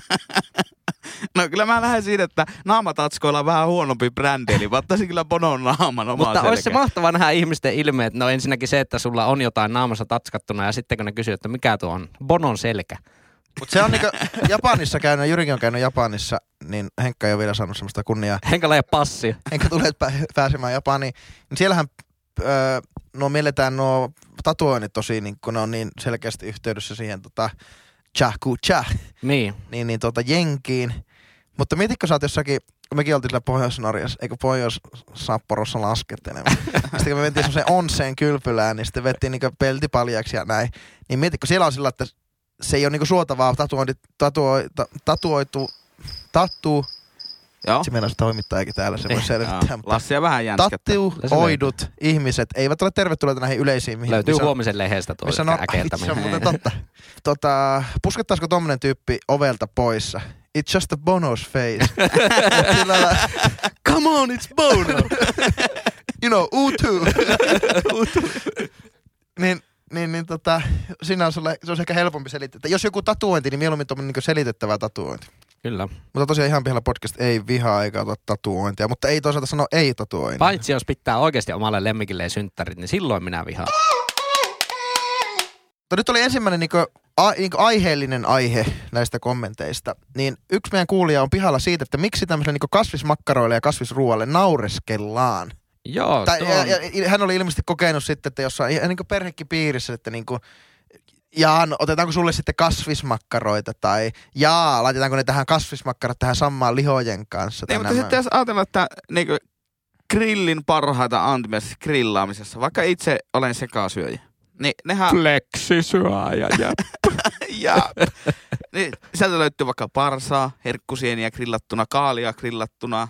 No kyllä mä lähden siitä, että naamatatskoilla on vähän huonompi brändi, eli mä ottaisin kyllä Bonon naaman omaa Mutta olisi se mahtavaa nähdä ihmisten ilmeet. No ensinnäkin se, että sulla on jotain naamassa tatskattuna ja sitten kun ne kysyy, että mikä tuo on, Bonon selkä. Mutta se on niinku Japanissa käynyt, Jyrikin on käynyt Japanissa, niin Henkka ei ole vielä saanut semmoista kunniaa. Henkalla ei ole passia. Henkka tulee pä- pääsemään Japaniin. Niin siellähän öö, no mielletään nuo tatuoinnit tosi, niin kun ne on niin selkeästi yhteydessä siihen tota, chaku cha, Niin. niin, niin tota, jenkiin. Mutta mietitkö sä oot jossakin, kun mekin oltiin siellä Pohjois-Norjassa, eikö Pohjois-Sapporossa laskettelemaan. sitten kun me mentiin semmoiseen onseen kylpylään, niin sitten vettiin niinku pelti paljaksi ja näin. Niin mietitkö, siellä on sillä, että se ei ole niinku suotavaa tatuointi, tatuoi, ta, tatuoitu, tattu, Joo. se se toimittajakin täällä, se voi Joo, selvittää, mutta Lassia vähän jänskättä. tatuoidut ihmiset eivät ole tervetulleita näihin yleisiin. mihin- Löytyy missä- huomisen lehdestä tuo missä no, se on muuten totta. Tota, puskettaisiko tommonen tyyppi ovelta poissa? It's just a bonus face. Sillä Come on, it's Bono! you know, U2. niin, niin, niin tota, siinä on sulle, se on ehkä helpompi selittää. Jos joku tatuointi, niin mieluummin tuommoinen niin selitettävä tatuointi. Kyllä. Mutta tosiaan ihan pihalla podcast ei vihaa eikä ota tatuointia, mutta ei toisaalta sano ei tatuointia. Paitsi jos pitää oikeasti omalle lemmikilleen synttärit, niin silloin minä vihaan. Mutta nyt oli ensimmäinen niinku, a, niinku aiheellinen aihe näistä kommenteista. Niin yksi meidän kuulija on pihalla siitä, että miksi tämmöiselle niinku kasvismakkaroille ja kasvisruoalle naureskellaan. Joo, Tai, tuo ja, ja, hän oli ilmeisesti kokenut sitten, että jossain ihan niinku perhekin piirissä, että niinku, jaa, no, otetaanko sulle sitten kasvismakkaroita tai jaa, laitetaanko ne tähän kasvismakkarat tähän samaan lihojen kanssa. tai Niin, mutta nämä. sitten jos ajatellaan, että niinku, grillin parhaita antimessa grillaamisessa, vaikka itse olen sekasyöjä, niin nehän... Fleksisyöjä ja ja, niin, sieltä löytyy vaikka parsaa, herkkusieniä grillattuna, kaalia grillattuna,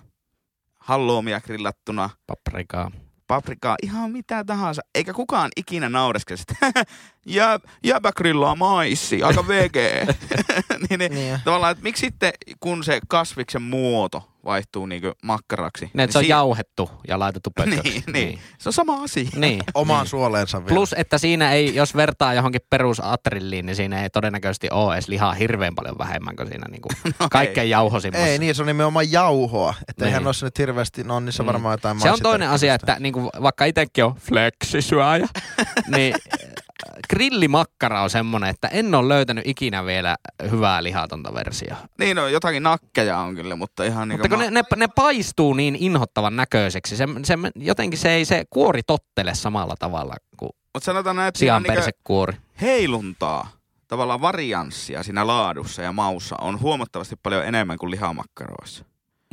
halloumia grillattuna, paprikaa. paprikaa, ihan mitä tahansa. Eikä kukaan ikinä naureskele sitä. Jää, jääpä grillaa maissi, aika vege. niin, niin, Niin. tavallaan, että miksi sitten, kun se kasviksen muoto vaihtuu niinku makkaraksi. Ne, että se on si- jauhettu ja laitettu pötköksi. Niin, niin. Se on sama asia. niin. Omaan niin. suoleensa vielä. Plus, että siinä ei, jos vertaa johonkin perusatrilliin, niin siinä ei todennäköisesti ole edes lihaa hirveän paljon vähemmän kuin siinä niinku kaikkein jauhosimmassa. Ei, niin se on nimenomaan jauhoa. Että Niin. eihän ole nyt hirveästi, no niissä Mm. varmaan jotain Se on toinen asia, että niinku, vaikka itsekin on fleksisyöjä, niin grillimakkara on semmoinen, että en ole löytänyt ikinä vielä hyvää lihatonta versiota. Niin on, jotakin nakkeja on kyllä, mutta ihan Mutta niinku... kun ne, ne, ne paistuu niin inhottavan näköiseksi, se, se, jotenkin se ei se kuori tottele samalla tavalla kuin Mutta sanotaan näin, että on niinku sianpersekuori. heiluntaa, tavallaan varianssia siinä laadussa ja maussa on huomattavasti paljon enemmän kuin lihamakkaroissa.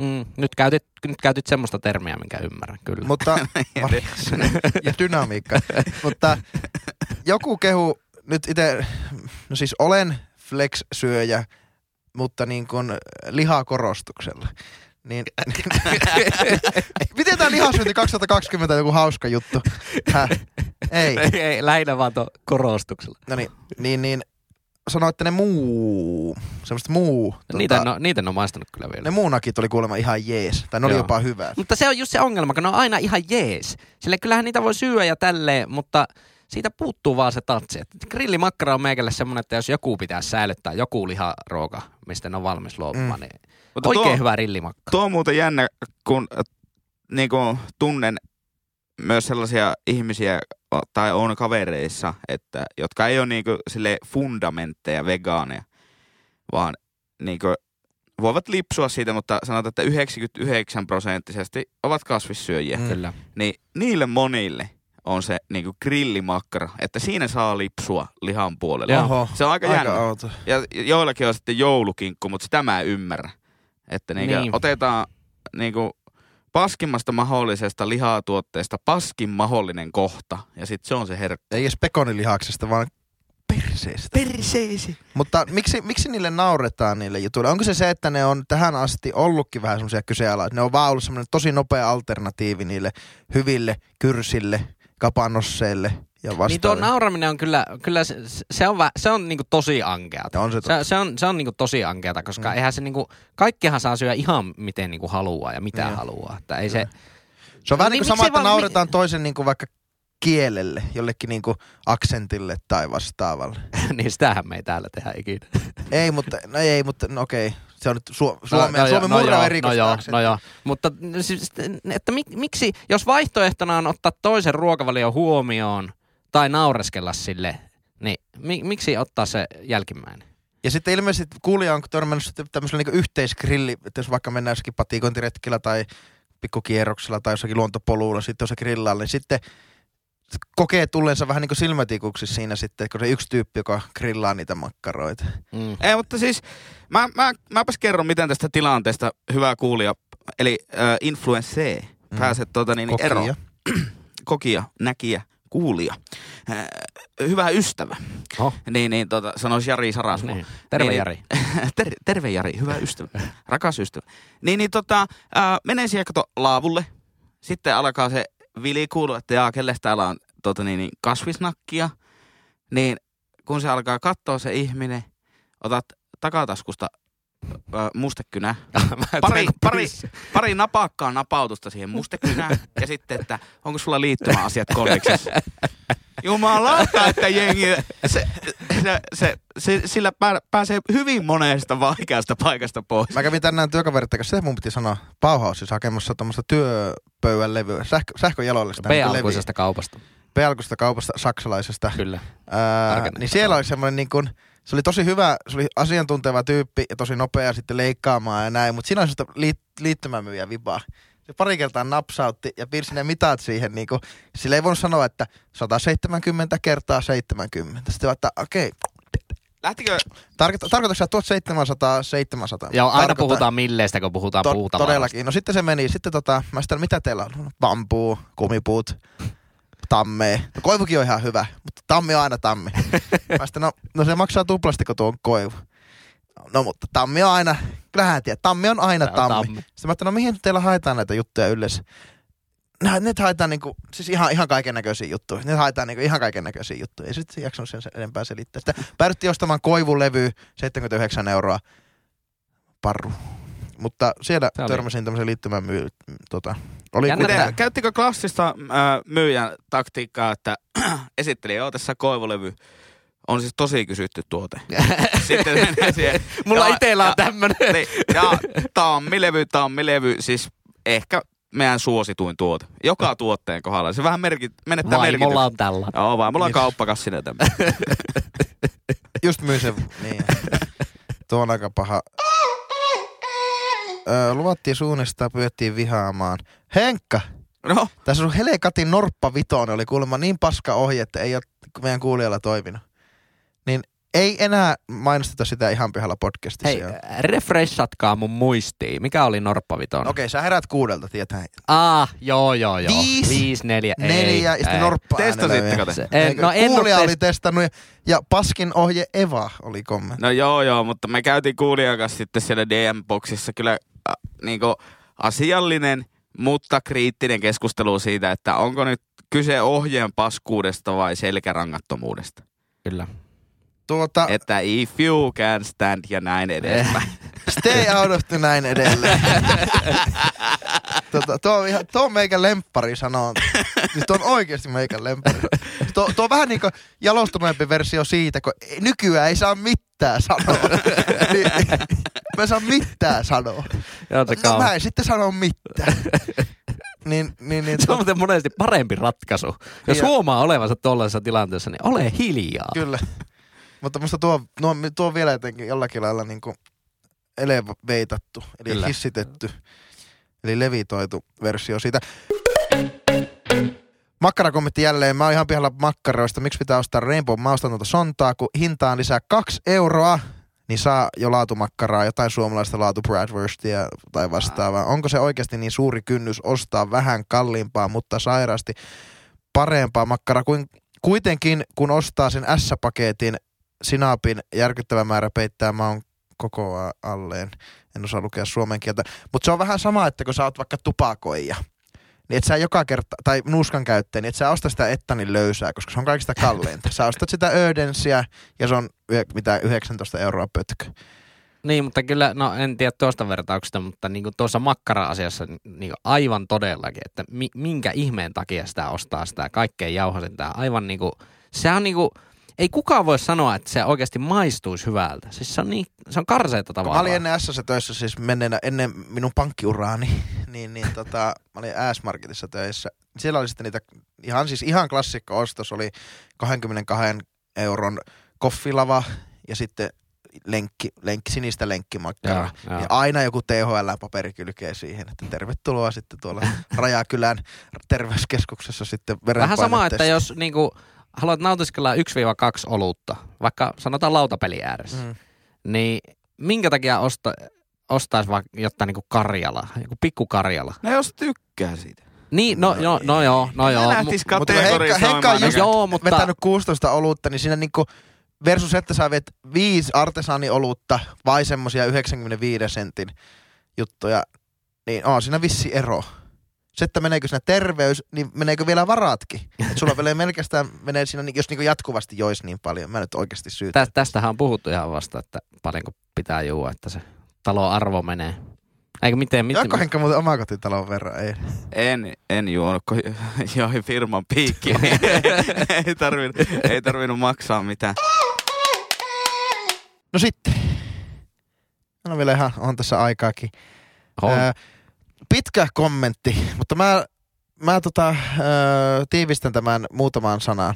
Mm, nyt, käytit, nyt käytit semmoista termiä, minkä ymmärrän, kyllä. Mutta, ja dynamiikka. Mutta joku kehu, nyt itse, no siis olen flex-syöjä, mutta niin kuin lihakorostuksella. Niin, miten tämä lihasyönti 2020 on joku hauska juttu? Häh? Ei. ei, ei, lähinnä vaan tuon korostuksella. No niin, niin, niin sanoitte ne muu, semmoista muu. Tota, niitä, en, ole- niitä en ole maistanut kyllä vielä. ne muunakit oli kuulemma ihan jees, tai ne oli Joo. jopa hyvät. Mutta se on just se ongelma, kun ne on aina ihan jees. Sille kyllähän niitä voi syödä ja tälleen, mutta siitä puuttuu vaan se tatsi. Et Grillimakkara on meikälle semmoinen, että jos joku pitää säilyttää joku liharuoka, mistä ne on valmis luopumaan, Mm. niin Mutta oikein tuo, hyvä grillimakkara. tuo on muuten jännä, kun äh, niinku, tunnen myös sellaisia ihmisiä tai on kavereissa, että, jotka ei ole niinku, sille fundamentteja vegaaneja, vaan niinku, voivat lipsua siitä, mutta sanotaan, että 99 prosenttisesti ovat kasvissyöjiä. Mm. Kyllä. Niin niille monille on se niinku grillimakkara, että siinä saa lipsua lihan puolelle. Oho, Se on aika, aika jännä. outo. Ja joillakin on sitten joulukinkku, mutta sitä mä en ymmärrä. Että niinku Niin. otetaan niinku paskimmasta mahdollisesta lihatuotteesta paskin mahdollinen kohta. Ja sitten se on se herkku. Ei edes pekonilihaksesta, vaan perseestä. Perseesi. Mutta miksi, miksi niille nauretaan niille jutuille? Onko se se, että ne on tähän asti ollutkin vähän semmoisia kyseenalaisia? Ne on vaan ollut semmoinen tosi nopea alternatiivi niille hyville kyrsille, kapanosseille ja Niin tuo vastaaville. nauraminen on kyllä, kyllä se, se on, vä, se on niinku tosi ankeata. On se totta. Se, se on, se on niinku tosi ankeata, koska Mm. eihän se niinku, kaikkihan saa syödä ihan miten niinku haluaa ja mitä Niin. haluaa. Että ei se, Se on vähän Niin niin kuin sama, miksei että vaan- nauretaan toisen niin kuin vaikka kielelle, jollekin niin kuin aksentille tai vastaavalle. niin sitähän me ei täällä tehdä ikinä. ei, mutta, no ei, mutta no okei. Se on nyt Su- Suomen, no, Suomen no, murra joo, on no joo, no joo, mutta siis, että mik, miksi, jos vaihtoehtona on ottaa toisen ruokavalion huomioon tai naureskella sille, niin mi, miksi ottaa se jälkimmäinen? Ja sitten ilmeisesti kuulija on törmännyt tämmöisellä niin yhteisgrilli, että jos vaikka mennään jossakin patikointiretkellä tai pikkukierroksella tai jossakin luontopolulla, sitten on se grillailla, niin sitten kokee tulleensa vähän niin kuin silmätikuksi siinä sitten, kun se yksi tyyppi, joka grillaa niitä makkaroita. Mm. Ei, mutta siis mä, mä, mäpäs kerron, miten tästä tilanteesta hyvä kuulija, eli äh, influencer, Mm. pääset tota, niin, Kokia. eroon. Kokija, näkijä, kuulija. Äh, hyvä ystävä, Oh, niin, niin tota, sanoisi Jari Sarasvuo. niin. Terve Niin, Jari. Ter, terve Jari, hyvä ystävä, rakas ystävä. Niin, niin tota, ää, menee siihen kato laavulle. Sitten alkaa se vili kuulua, että jaa, kelles täällä on tota, niin, niin, kasvisnakkia. Niin kun se alkaa katsoa se ihminen, otat takataskusta ää, mustekynää. Pari, pari, pari napakkaa napautusta siihen mustekynään ja sitten, että onko sulla liittymäasiat kolleksessa. Jumalauta, että jengi, se, se, se, se, sillä pää, pääsee hyvin monesta vaikeasta paikasta pois. Mä kävin tänään työkaverit kanssa, se mun piti sanoa, Bauhaus siis hakemassa tämmöistä työpöydän levyä, sähkö, sähköjalollista. B-alkuisesta kaupasta, B-alkuisesta kaupasta, saksalaisesta. kyllä. Ää, niin siellä oli semmoinen niin kuin, se oli tosi hyvä, se oli asiantunteva tyyppi ja tosi nopea sitten leikkaamaan ja näin, mutta siinä on sitä liit, liittymämyyjä vipaa. Se pari kertaa napsautti ja piirsi ne mitat siihen, niin kuin, sillä ei voinut sanoa, että 170 kertaa 70. Sitten että okei, Lähtikö, tarkoitatko tarkoitatko sä 1700, 700? Ja aina Tarkoitan- puhutaan milleistä, kun puhutaan To- puuta. Todellakin. No sitten se meni. Sitten tota, mä sitten, mitä teillä on? Bambuu, kumipuut, tamme. No, koivukin on ihan hyvä, mutta tammi on aina tammi. mä sitten, no, no se maksaa tuplasti, kun tuo on koivu. No mutta tammi on aina, kyllähän tiedät, tammi on aina tammi. tammi. Sitten mä ajattelin, no mihin teillä haetaan näitä juttuja yleensä? No, ne haetaan niinku, siis ihan, ihan kaiken näköisiä juttuja. Ne haetaan niinku ihan kaiken näköisiä juttuja. Ei sitten jaksanut sen enempää selittää. Sitten päädyttiin ostamaan koivulevy, 79 euroa parru. Mutta siellä oli- törmäsin tämmöisen liittymän myy, tota, oli miten, käyttikö klassista ää, myyjän taktiikkaa, että esitteli, joo tässä koivulevy on siis tosi kysytty tuote. Sitten siihen. Mulla ja- itellä on ja- tämmönen. Niin, ja tammilevy, tammilevy, siis ehkä meidän suosituin tuote. Joka tuotteen kohdalla. Se vähän merkit, menettää Vaimolla merkitystä. on tällä. Joo, vaan mulla on Niin. kauppakassina tämmöinen. just myy sen. Niin. Tuo on aika paha. Öö, luvattiin suunnistaa, pyydettiin vihaamaan. Henkka! No, Tässä on Helekatin Norppa Vitonen oli kuulemma niin paska ohje, että ei ole meidän kuulijalla toiminut. Niin ei enää mainosteta sitä ihan pihalla podcastissa. Hei, refreshatkaa mun muistiin. Mikä oli Norppaviton? Okei, sä herät kuudelta, tietää. Ah, joo, joo, joo. Viisi, Viisi neljä. ei, Neljä ja sitten ei. Norppa testasitteko te? Se- En, no en Kuulija oli test- testannut ja, ja paskin ohje Eva oli kommentti. no joo joo, mutta me käytiin kuulijan kanssa sitten siellä DM-boksissa kyllä äh, niinku asiallinen, mutta kriittinen keskustelu siitä, että onko nyt kyse ohjeen paskuudesta vai selkärangattomuudesta. Kyllä. Tuota, Että if you can stand ja näin edespäin. Stay out of the näin edelleen. tota, tuo, on ihan, tuo on meikän lemppari sanoo. Siis tuo on oikeasti meikän lemppari. Tuo, tuo on vähän niin kuin jalostuneempi versio siitä, kun nykyään ei saa mitään sanoa. niin, mä en saa mitään sanoa. Se No mä en sitten sano mitään. niin, niin, niin, Se on muuten monesti parempi ratkaisu. Jos Ja- huomaa olevansa tuollaisessa tilanteessa, niin ole hiljaa. kyllä. Mutta musta tuo, tuo, tuo on vielä jotenkin jollakin lailla niin kuin eleveitattu, eli Kyllä. hissitetty, eli levitoitu versio siitä. Makkarakommentti jälleen. Mä oon ihan pihalla makkaroista. Miksi pitää ostaa Rainbow Mausta tuota sontaa, kun hinta on lisää kaksi euroa, niin saa jo laatumakkaraa, jotain suomalaista laatu Bradwurstia tai vastaavaa. Onko se oikeasti niin suuri kynnys ostaa vähän kalliimpaa, mutta sairaasti parempaa makkaraa kuin kuitenkin, kun ostaa sen S-paketin, sinapin järkyttävä määrä peittää maun kokoa alleen. En osaa lukea suomen kieltä. Mutta se on vähän sama, että kun sä oot vaikka tupakoija, niin et sä joka kerta, tai nuuskan käyttäjä, niin et sä osta sitä ettanin löysää, koska se on kaikista kalleinta. Sä ostat sitä Ödensiä ja se on mitä 19 euroa pötkö. Niin, mutta kyllä, no en tiedä tuosta vertauksesta, mutta niin kuin tuossa makkara-asiassa niin kuin aivan todellakin, että mi, minkä ihmeen takia sitä ostaa sitä kaikkein jauhasinta. Aivan niin kuin, se on niin kuin, ei kukaan voi sanoa, että se oikeasti maistuisi hyvältä. Siis se on, niin, se on karseita tavallaan. mä olin ennen SS töissä siis menneenä, ennen minun pankkiuraani, niin, niin tota, mä olin S-Marketissa töissä. Siellä oli sitten niitä, ihan siis ihan klassikko ostos oli 22 euron koffilava ja sitten lenkki, lenkki sinistä lenkkimakkaraa. Joo. Ja aina joku THL-paperi kylkee siihen, että tervetuloa sitten tuolla Rajakylän terveyskeskuksessa sitten Vähän sama, että jos niinku, haluat nautiskella 1-2 olutta, vaikka sanotaan lautapeli ääressä, Mm. niin minkä takia osta, ostaisi vaikka jotain niinku Karjala, joku pikku Karjala? No jos tykkää siitä. Niin, no, no, no joo, no joo. Lähtis Mutta kun Heikka, Heikka on just Joo, mutta- vetänyt 16 olutta, niin siinä niinku versus että sä vet viisi artesaaniolutta vai semmosia 95 sentin juttuja, niin on siinä vissi ero. Se, että meneekö siinä terveys, niin meneekö vielä varatkin? Et sulla vielä melkein menee siinä, jos niinku jatkuvasti jois niin paljon. Mä nyt oikeasti syytän. Tä, tästähän on puhuttu ihan vasta, että paljonko pitää juua, että se talon arvo menee. Eikö miten, miten? Jaakko Henkka muuten omakotitalon verran, ei. En, en juonut, kun join firman piikkiin, niin ei, tarvinnut, ei tarvinnut maksaa mitään. No sitten. No vielä ihan, on tässä aikaakin. On. Ää, pitkä kommentti, mutta mä, mä tota, ää, tiivistän tämän muutamaan sanaan.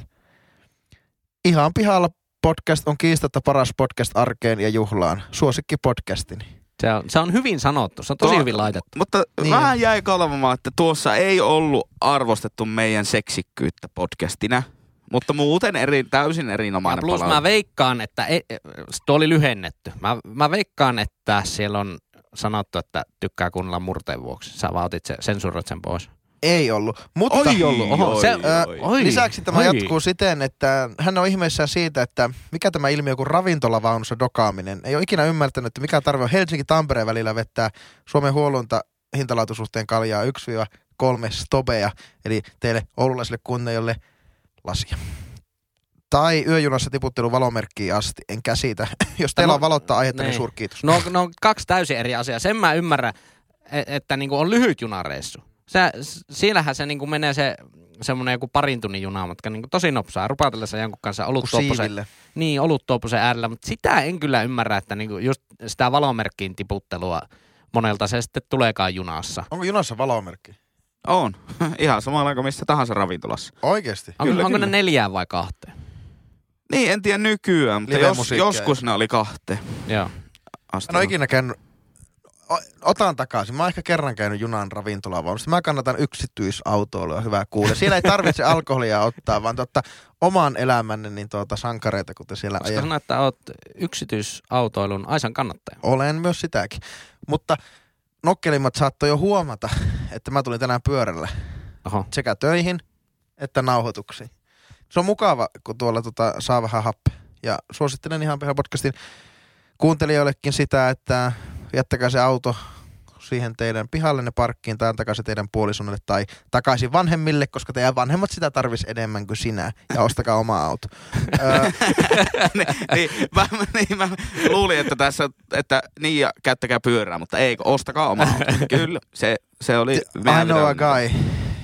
Ihan pihalla podcast on kiistatta paras podcast arkeen ja juhlaan. Suosikki podcastini. Se, on, se on hyvin sanottu, se on tosi Tuo- hyvin laitettu. Mutta Niin. vähän jäi kalvamaan, että tuossa ei ollut arvostettu meidän seksikkyyttä podcastina. Mutta muuten eri, täysin Ja erinomainen plus palaute. mä veikkaan, että e, e, tuo oli lyhennetty. Mä, mä veikkaan, että siellä on sanottu, että tykkää kuunnella murteen vuoksi. Sä vaan otit se, sensuroit sen pois. Ei ollut. Mutta Oi ollut, oho, oi, se- Ää, oi. oi. lisäksi tämä oi. jatkuu siten, että hän on ihmeissään siitä, että mikä tämä ilmiö kuin ravintolavaunussa dokaaminen. Ei ole ikinä ymmärtänyt, että mikä tarve on Helsinki-Tampereen välillä vettää Suomen huolunta hintalaatuisuhteen kaljaa 1-3 stobeja, eli teille oululaisille kunneille lasia. Tai yöjunassa tiputtelu valomerkkiin asti, en käsitä. Jos teillä No, on valottaa aihetta, niin niin. suurkiitos. No, no on kaksi täysin eri asiaa. Sen mä ymmärrän, e- että niinku on lyhyt junareissu. Se, s- siellähän se niinku menee se semmoinen joku parin tunnin junamatka niinku tosi nopsaa. Rupatellessa jonkun kanssa olut Kun tuopposen, siiville. niin, olut tuopposen äärellä. Mutta sitä en kyllä ymmärrä, että niinku just sitä valomerkkiin tiputtelua monelta se sitten tuleekaan junassa. Onko junassa valomerkki? On. Ihan samalla kuin missä tahansa ravintolassa. Oikeesti? On, Kyllä, onko kyllä. ne neljään vai kahteen? Niin, en tiedä nykyään, mutta jos, joskus ne oli kahteen Joo. asti. En ole ikinä käynyt, o- otan takaisin. Mä oon ehkä kerran käynyt junan ravintolavaunussa. Mä kannatan yksityisautoilua, hyvä kuule. Siellä ei tarvitse alkoholia ottaa, vaan totta, oman elämänne niin tuota, sankareita, kuten siellä Koska sanoa, että oot yksityisautoilun Aisan kannattaja. Olen myös sitäkin. Mutta nokkelimmat saattoi jo huomata, että mä tulin tänään pyörällä Oho. sekä töihin että nauhoituksiin. Se on mukava, kun tuolla tota, saa vähän happea. Ja suosittelen ihan pihan podcastin kuuntelijoillekin sitä, että jättäkää se auto siihen teidän pihallenne parkkiin tai antakaa se teidän puolisonille tai takaisin vanhemmille, koska teidän vanhemmat sitä tarvis enemmän kuin sinä ja ostakaa oma auto. Niin, niin, mä, niin, mä luulin, että tässä, että niin ja käyttäkää pyörää, mutta ei, ostakaa oma auto. Kyllä, se, se oli... I know a guy,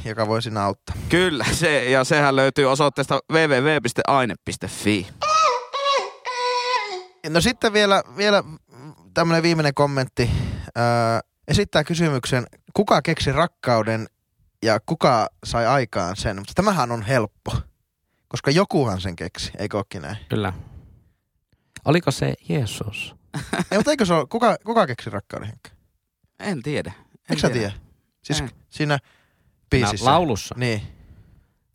joka voi sinä auttaa. Kyllä, se, ja sehän löytyy osoitteesta www.aine.fi. No sitten vielä, vielä tämmöinen viimeinen kommentti. Öö, esittää kysymyksen, kuka keksi rakkauden ja kuka sai aikaan sen? Mutta tämähän on helppo, koska jokuhan sen keksi, eikö olekin näin? Kyllä. Oliko se Jeesus? Ei, mutta eikö se ole, kuka, kuka keksi rakkauden, Henkka? En tiedä. En Eikö sä tiedä? Siis En. siinä Nä, biisissä. laulussa. Niin.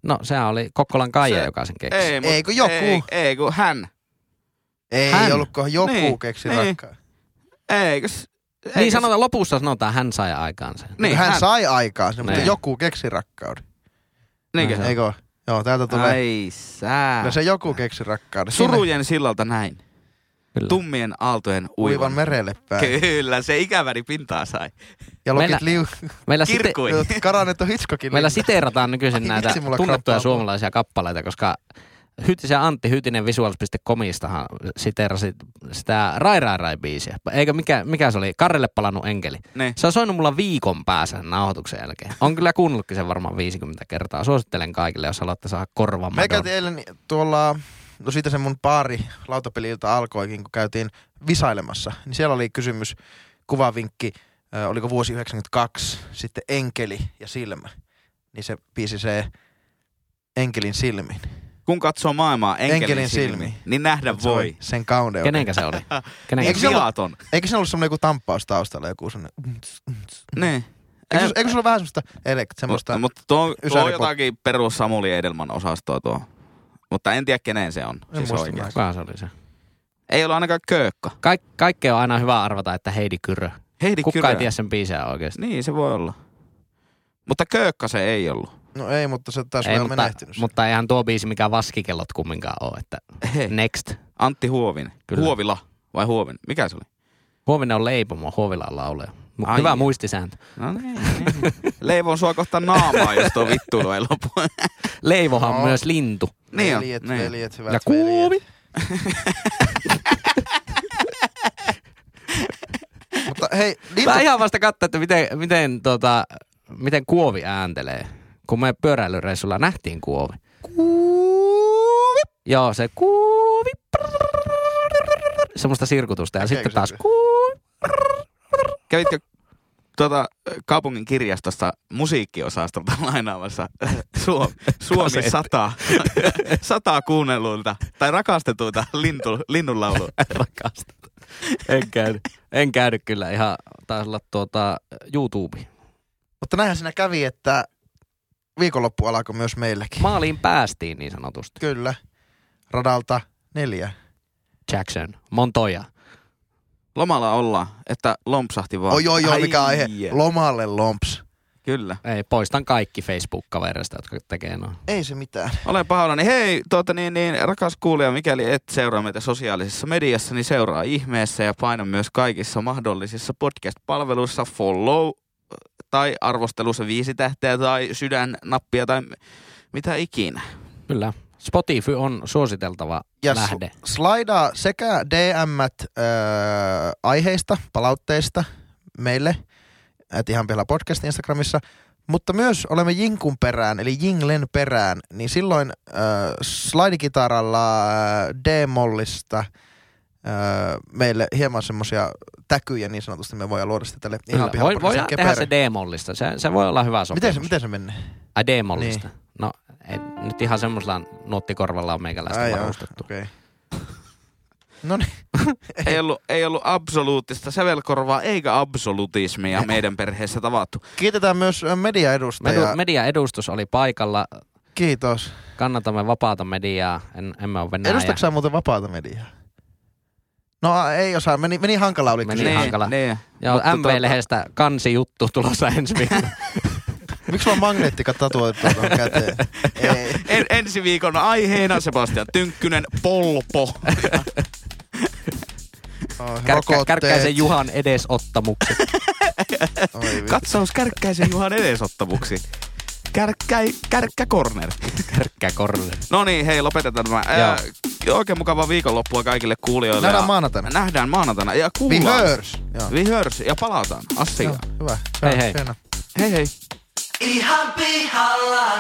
No, sehän oli Kokkolan Kaija, Se- joka sen keksi. Ei, mut, Eikö joku? Ei, ei kun hän. Ei Hän. ollutko joku Niin, keksi niin. rakkauden. Eikö, s- Niin eikö s- sanotaan, lopussa sanotaan, hän sai aikaan sen. Niin, hän, hän. sai aikaan sen, mutta Niin. joku keksi rakkauden. Niinkö? Se on. Eikö? Joo, täältä tulee. Ai sää. No se joku keksi rakkauden. Surujen sillalta näin. Kyllä. Tummien aaltojen uivan uivan. merelle päin. Kyllä, se ikäväri pintaa sai. Ja Meillä- liu... Meillä, site- Kirkkuin. Karannettu Hitchcockin. meillä siteerataan nykyisin Ai näitä tunnettuja krampaa. suomalaisia kappaleita, koska Hytisen Antti Hytinen visuals.comistahan siteerasi sitä Rai Rai Rai biisiä. Eikö mikä, mikä se oli? Karrelle palannut enkeli. Niin. Se on soinut mulla viikon päässä nauhoituksen jälkeen. On kyllä kuunnellutkin sen varmaan 50 kertaa. Suosittelen kaikille, jos haluatte saada korvan Me käytiin eilen tuolla no siitä se mun paari lautapeliilta alkoikin, kun käytiin visailemassa. Niin siellä oli kysymys, kuvavinkki, ö, oliko vuosi 92, sitten enkeli ja silmä. Niin se biisi se enkelin silmiin. Kun katsoo maailmaa enkelin, Enkelin silmiin, silmiin. niin nähdä Se oli voi. Sen kauneuden. Kenenkä se oli? Kenenkä Eikö se ollut- Viaton. Eikö se ollut semmoinen joku tamppaus taustalla, joku semmoinen... Niin. Eikö, se- eikö se ole vähän semmoista, elekt, semmoista... Mutta, tuo, tuo on jotakin perus Samuli Edelman osastoa tuo. Mutta en tiedä kenen se on. En Siis muista. Kuka se oli se? Ei ole ainakaan köökkä. Kaik, kaikkea on aina hyvä arvata, että Heidi Kyrö. Heidi Kuka Kyrö. ei tiedä sen biisejä oikeasti. Niin, se voi olla. Mutta köökkä se ei ollut. No ei, mutta se taas Ei, on mutta, menehtynyt. mutta eihän tuo biisi mikään vaskikellot kumminkaan ole. Että Hei. next. Antti Huovinen. Kyllä. Huovila vai Huovinen? Mikä se oli? Huovinen on leipomo, Huovila on laulaja. Mut Ai hyvä muistisääntö. No niin. niin. Leivon sua kohta naamaa, jos tuo vittuilu ei lopu. Leivohan on No. myös lintu. Niin on, veljet, niin. veljet, hyvät Ja veljet. kuovi. Mutta hei, Mä Lintu, ihan vasta katsoin, että miten, miten, tota, miten kuovi ääntelee. Kun me pyöräilyreissulla nähtiin kuovi. kuovi. Joo, se kuovi. Semmoista sirkutusta. Ja Tekeekö sitten taas se? kuovi. Kävitkö tuota, kaupungin kirjastosta musiikkiosastolta lainaamassa Suomi, Suomi Kasetti. sata, sataa kuunnelluilta tai rakastetuilta lintu, linnunlaulu. En käynyt. En käynyt kyllä ihan, taisi olla tuota YouTube. Mutta näinhän siinä kävi, että viikonloppu alkoi myös meillekin. Maaliin päästiin niin sanotusti. Kyllä. Radalta neljä. Jackson, Montoya. Lomalla ollaan, että lompsahti vaan. Oi, oi, oi, mikä aihe. Ai, Lomalle lomps. Kyllä. Ei, poistan kaikki Facebook-kavereista, jotka tekee noin. Ei se mitään. Olen pahoillani. Hei, tuota niin, niin, rakas kuulija, mikäli et seuraa meitä sosiaalisessa mediassa, niin seuraa ihmeessä ja paina myös kaikissa mahdollisissa podcast-palveluissa follow tai arvostelussa viisi tähteä tai sydännappia tai mitä ikinä. Kyllä. Spotify on suositeltava Ja lähde. slaidaa sekä DMt öö, aiheista, palautteista meille, et ihan vielä podcast Instagramissa, mutta myös olemme Jinkun perään, eli Jinglen perään, niin silloin öö, slaidikitaralla öö, D-mollista öö, meille hieman semmosia täkyjä niin sanotusti me voidaan luoda sitä tälle ihan Voi, pihapodcastin voidaan tehdä se. D-mollista. Se, se voi olla hyvä sopimus. Miten se, miten se menee? Ai D-mollista. Niin. No, ei, nyt ihan semmoisella nuottikorvalla on meikäläistä Ai joo, varustettu. okei. No niin. Ei ollut, ei ollut absoluuttista sävelkorvaa eikä absolutismia meidän perheessä tavattu. Kiitetään myös mediaedustajaa. Medu, median edustus oli paikalla. Kiitos. Kannatamme vapaata mediaa. En, emme ole Venäjä. Edustatko muuten vapaata mediaa? No ei osaa, meni, meni hankala oli Meni kyllä. hankala. Niin. Joo, Mutta MV-lehdestä kansi juttu tulossa ensi viikolla. Miksi sulla on magneettika tatuoitu tuohon käteen? ei. En, ensi viikon aiheena Sebastian Tynkkynen, Polpo. Oh, Kärkkä, kärkkäisen Juhan edesottamukset. Oi, vittu. Katsaus Kärkkäisen Juhan edesottamuksi. Kärkkä, kärkkä corner. Kärkkä korle. No niin, hei, lopetetaan tämä. Ää, oikein mukavaa viikonloppua kaikille kuulijoille. Nähdään maanantaina. Nähdään maanantaina. Ja We kuullaan. hörs. Joo. We hörs. Ja palataan. Joo, hyvä. Hei, hei. Hei hei. Ihan pihalla.